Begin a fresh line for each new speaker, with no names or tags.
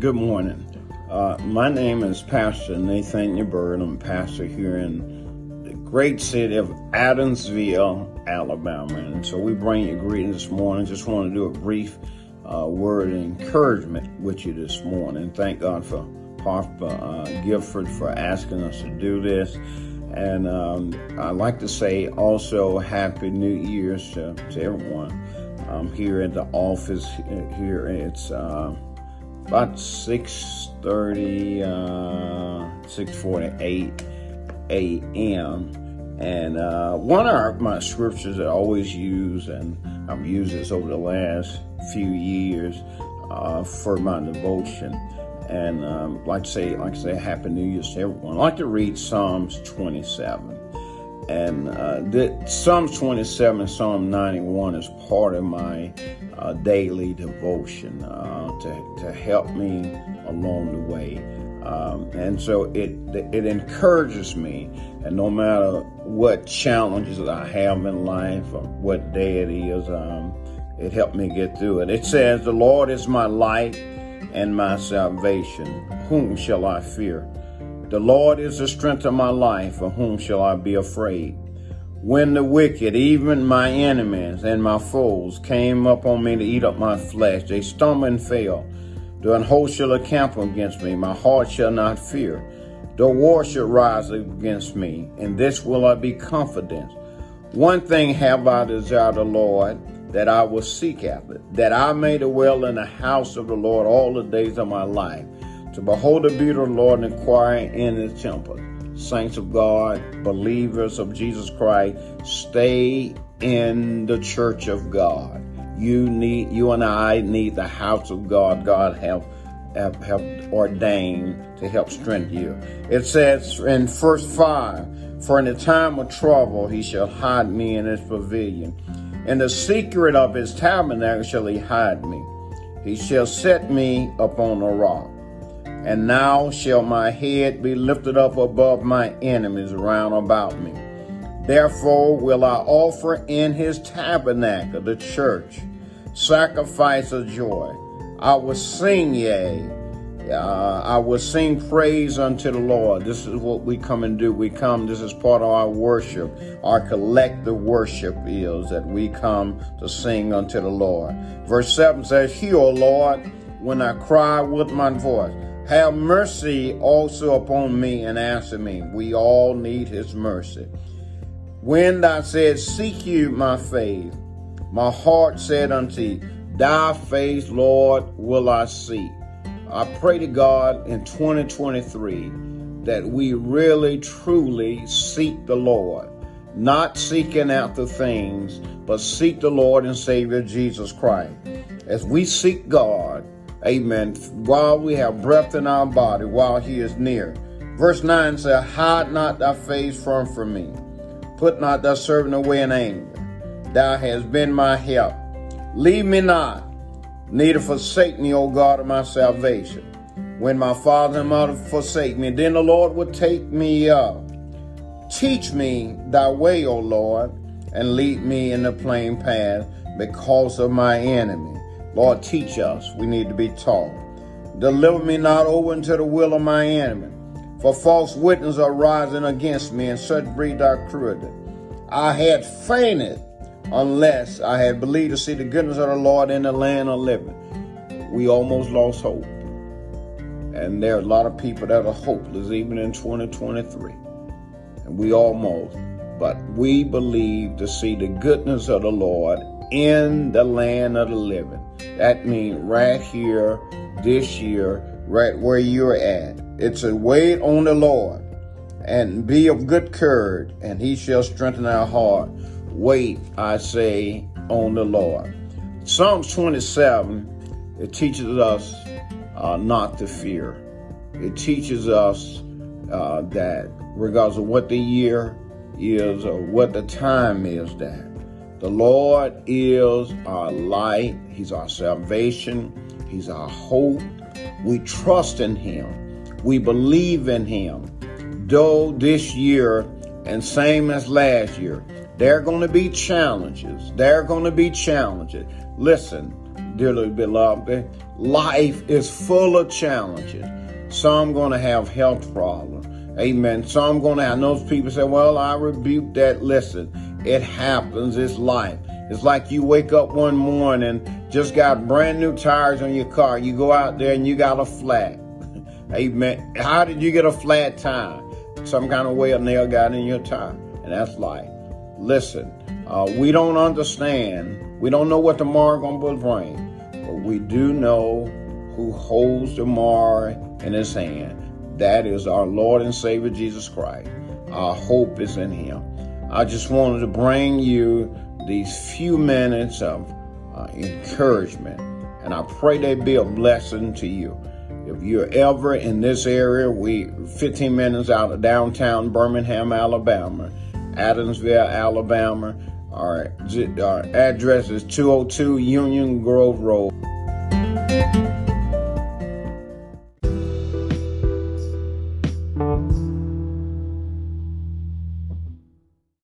Good morning. Uh, my name is Pastor Nathaniel Byrd. I'm pastor here in the great city of Adamsville, Alabama. And so we bring you greetings this morning. Just want to do a brief uh, word of encouragement with you this morning. Thank God for Papa uh, Gifford for asking us to do this. And um, I'd like to say also Happy New Year's to, to everyone. I'm here at the office here. It's uh, about 6.30, uh, 6.48 a.m. And uh, one of my scriptures that I always use, and I've used this over the last few years uh, for my devotion. And um, like to say, like to say, Happy New Year to everyone. I like to read Psalms 27. And uh, the, Psalms 27 and Psalm 91 is part of my uh, daily devotion uh, to, to help me along the way. Um, and so it it encourages me, and no matter what challenges I have in life or what day it is, um, it helped me get through it. It says, "The Lord is my light and my salvation; whom shall I fear?" The Lord is the strength of my life, of whom shall I be afraid? When the wicked, even my enemies and my foes, came up on me to eat up my flesh, they stumbled and fell. The unholy shall encamp against me, my heart shall not fear. The war shall rise against me, and this will I be confident. One thing have I desired the Lord, that I will seek after, that I may dwell in the house of the Lord all the days of my life to behold the beauty of the Lord and inquire in his temple. Saints of God, believers of Jesus Christ, stay in the church of God. You need, you and I need the house of God. God have, have, have ordained to help strengthen you. It says in verse 5, For in the time of trouble he shall hide me in his pavilion. In the secret of his tabernacle shall he hide me. He shall set me upon a rock. And now shall my head be lifted up above my enemies round about me. Therefore will I offer in his tabernacle, the church, sacrifice of joy. I will sing, yea, uh, I will sing praise unto the Lord. This is what we come and do. We come, this is part of our worship. Our collective worship is that we come to sing unto the Lord. Verse 7 says, Hear, O Lord, when I cry with my voice. Have mercy also upon me and answer me. We all need his mercy. When thou said, Seek you my face, my heart said unto thee, Thy face, Lord, will I seek. I pray to God in 2023 that we really, truly seek the Lord, not seeking after things, but seek the Lord and Savior Jesus Christ. As we seek God, Amen. While we have breath in our body, while he is near. Verse 9 says, Hide not thy face from from me. Put not thy servant away in anger. Thou hast been my help. Leave me not, neither forsake me, O God of my salvation. When my father and mother forsake me, then the Lord will take me up. Teach me thy way, O Lord, and lead me in the plain path because of my enemy. Lord, teach us. We need to be taught. Deliver me not over into the will of my enemy. For false witnesses are rising against me, and such breed are cruelty. I had fainted unless I had believed to see the goodness of the Lord in the land of living. We almost lost hope. And there are a lot of people that are hopeless even in 2023. And we almost. But we believe to see the goodness of the Lord in the land of the living. That means right here, this year, right where you're at. It's a wait on the Lord and be of good courage, and he shall strengthen our heart. Wait, I say, on the Lord. Psalms 27, it teaches us uh, not to fear. It teaches us uh, that regardless of what the year is or what the time is, that the Lord is our light, He's our salvation, He's our hope. We trust in Him, we believe in Him. Though this year, and same as last year, there are going to be challenges. There are going to be challenges. Listen, dearly beloved, life is full of challenges. Some going to have health problems. Amen. Some going to have those people say, well, I rebuke that. Listen, it happens. It's life. It's like you wake up one morning, just got brand new tires on your car. You go out there and you got a flat. Amen. How did you get a flat tire? Some kind of way a nail got in your tire. And that's life. Listen, uh, we don't understand. We don't know what tomorrow going to bring. But we do know who holds tomorrow in his hand. That is our Lord and Savior Jesus Christ. Our hope is in him. I just wanted to bring you these few minutes of uh, encouragement. And I pray they be a blessing to you. If you're ever in this area, we 15 minutes out of downtown Birmingham, Alabama, Adamsville, Alabama. Our, our address is 202 Union Grove Road.